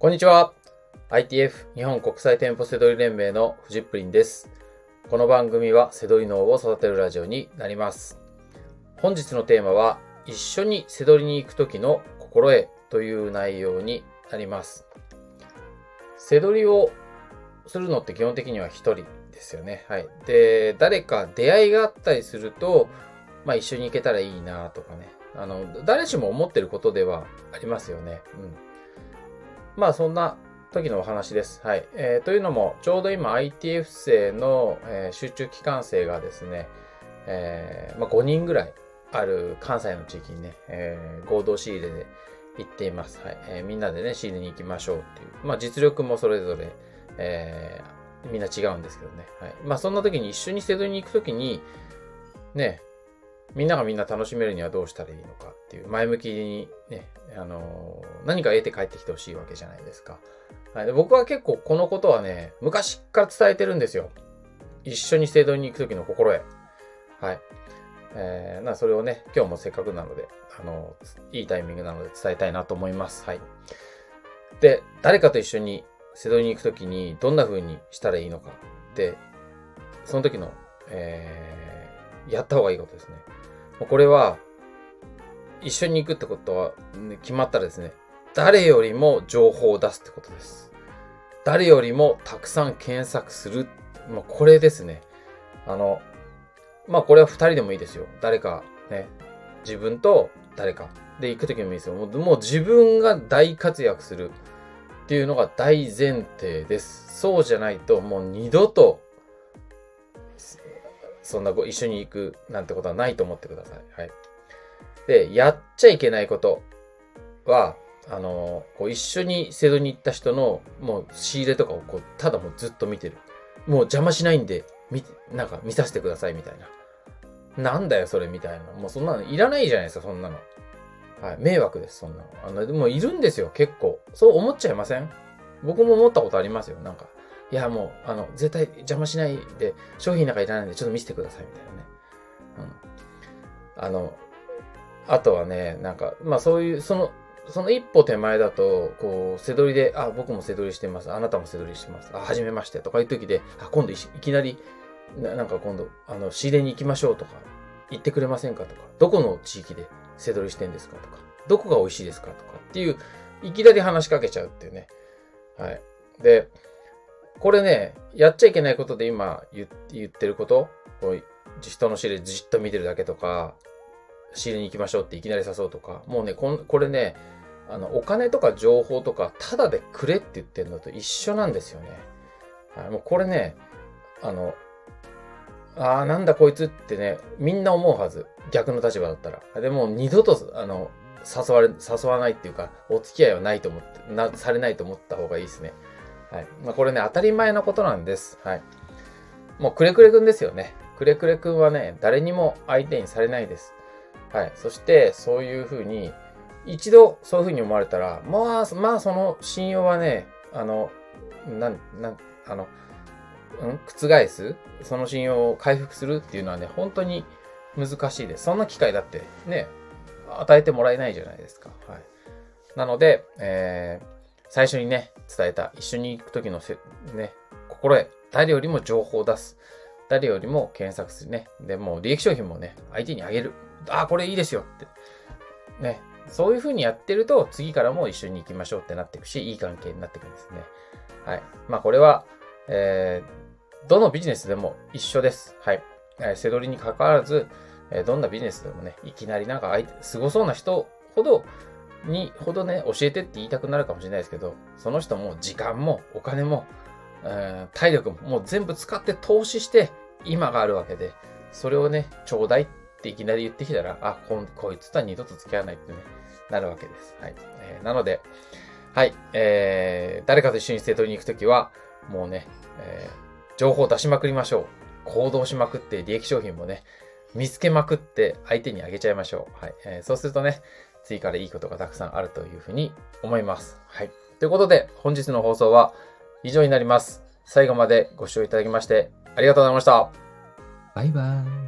こんにちは。ITF 日本国際店舗セドリ連盟のフジップリンです。この番組はセドリ脳を育てるラジオになります。本日のテーマは一緒にセドリに行く時の心得という内容になります。セドリをするのって基本的には一人ですよね。はい。で、誰か出会いがあったりすると、まあ一緒に行けたらいいなとかね。あの、誰しも思ってることではありますよね。うん。まあそんな時のお話です。はい。えー、というのも、ちょうど今 ITF 生の、えー、集中機関生がですね、えー、まあ5人ぐらいある関西の地域にね、え、合同仕入れで行っています。はい。え、みんなでね、仕入れに行きましょうっていう。まあ実力もそれぞれ、え、みんな違うんですけどね。はい。まあそんな時に一緒にセドに行く時に、ね、みんながみんな楽しめるにはどうしたらいいのかっていう、前向きにね、あの、何か得て帰ってきてほしいわけじゃないですか。はい、で僕は結構このことはね、昔から伝えてるんですよ。一緒に制度に行くときの心得。はい。えー、な、それをね、今日もせっかくなので、あの、いいタイミングなので伝えたいなと思います。はい。で、誰かと一緒に瀬戸に行くときにどんな風にしたらいいのかって、その時の、えー、やった方がいいことですね。これは、一緒に行くってことは、ね、決まったらですね、誰よりも情報を出すってことです。誰よりもたくさん検索する。まあ、これですね。あの、まあ、これは二人でもいいですよ。誰か、ね、自分と誰かで行くときもいいですよ。もうもう自分が大活躍するっていうのが大前提です。そうじゃないと、もう二度とそんなご一緒に行くなんてことはないと思ってください。はい。で、やっちゃいけないことは、あの、こう一緒にセドに行った人の、もう仕入れとかをこう、ただもうずっと見てる。もう邪魔しないんで、見、なんか見させてくださいみたいな。なんだよそれみたいな。もうそんなのいらないじゃないですか、そんなの。はい。迷惑です、そんなの。あの、でもいるんですよ、結構。そう思っちゃいません？僕も思ったことありますよ、なんか。いや、もう、あの、絶対邪魔しないで、商品なんかいらないんで、ちょっと見せてください、みたいなね。うん。あの、あとはね、なんか、まあそういう、その、その一歩手前だと、こう、背取りで、あ、僕も背取りしてます。あなたも背取りしてます。あ、はじめまして。とかいう時で、あ、今度いきなりな、なんか今度、あの、仕入れに行きましょうとか、言ってくれませんかとか、どこの地域で背取りしてんですかとか、どこが美味しいですかとかっていう、いきなり話しかけちゃうっていうね。はい。で、これね、やっちゃいけないことで今言ってること、こう人の仕入れじっと見てるだけとか、仕入れに行きましょうっていきなり誘うとか、もうね、ここれね、あの、お金とか情報とか、ただでくれって言ってるのと一緒なんですよね。はい、もうこれね、あの、ああ、なんだこいつってね、みんな思うはず。逆の立場だったら。でも、二度と、あの、誘われ、誘わないっていうか、お付き合いはないと思って、な、されないと思った方がいいですね。はい。まあ、これね、当たり前のことなんです。はい。もう、くれくれくんですよね。くれくれくんはね、誰にも相手にされないです。はい。そして、そういうふうに、一度そういうふうに思われたら、まあ、まあ、その信用はね、あの、なん、なん、あの、うん、覆す？その信用を回復するっていうのはね、本当に難しいです。そんな機会だってね、与えてもらえないじゃないですか。はい。なので、えー、最初にね、伝えた、一緒に行く時のせ、ね、心得、誰よりも情報を出す。誰よりも検索するね。で、も利益商品もね、相手にあげる。ああ、これいいですよって。ね。そういう風にやってると、次からも一緒に行きましょうってなっていくし、いい関係になっていくんですね。はい。まあ、これは、えー、どのビジネスでも一緒です。はい。えー、背取りに関わらず、えー、どんなビジネスでもね、いきなりなんか相手、すごそうな人ほど、にほどね、教えてって言いたくなるかもしれないですけど、その人も時間もお金も、えー、体力ももう全部使って投資して今があるわけで、それをね、ちょうだいっていきなり言ってきたら、あ、ここいつとは二度と付き合わないってね、なるわけです。はい。えー、なので、はい、えー、誰かと一緒に生徒に行くときは、もうね、えー、情報を出しまくりましょう。行動しまくって利益商品もね、見つけまくって相手にあげちゃいましょう。はい。えー、そうするとね、次からいいことがたくさんあるというふうに思います。はい。ということで、本日の放送は以上になります。最後までご視聴いただきましてありがとうございました。バイバイ。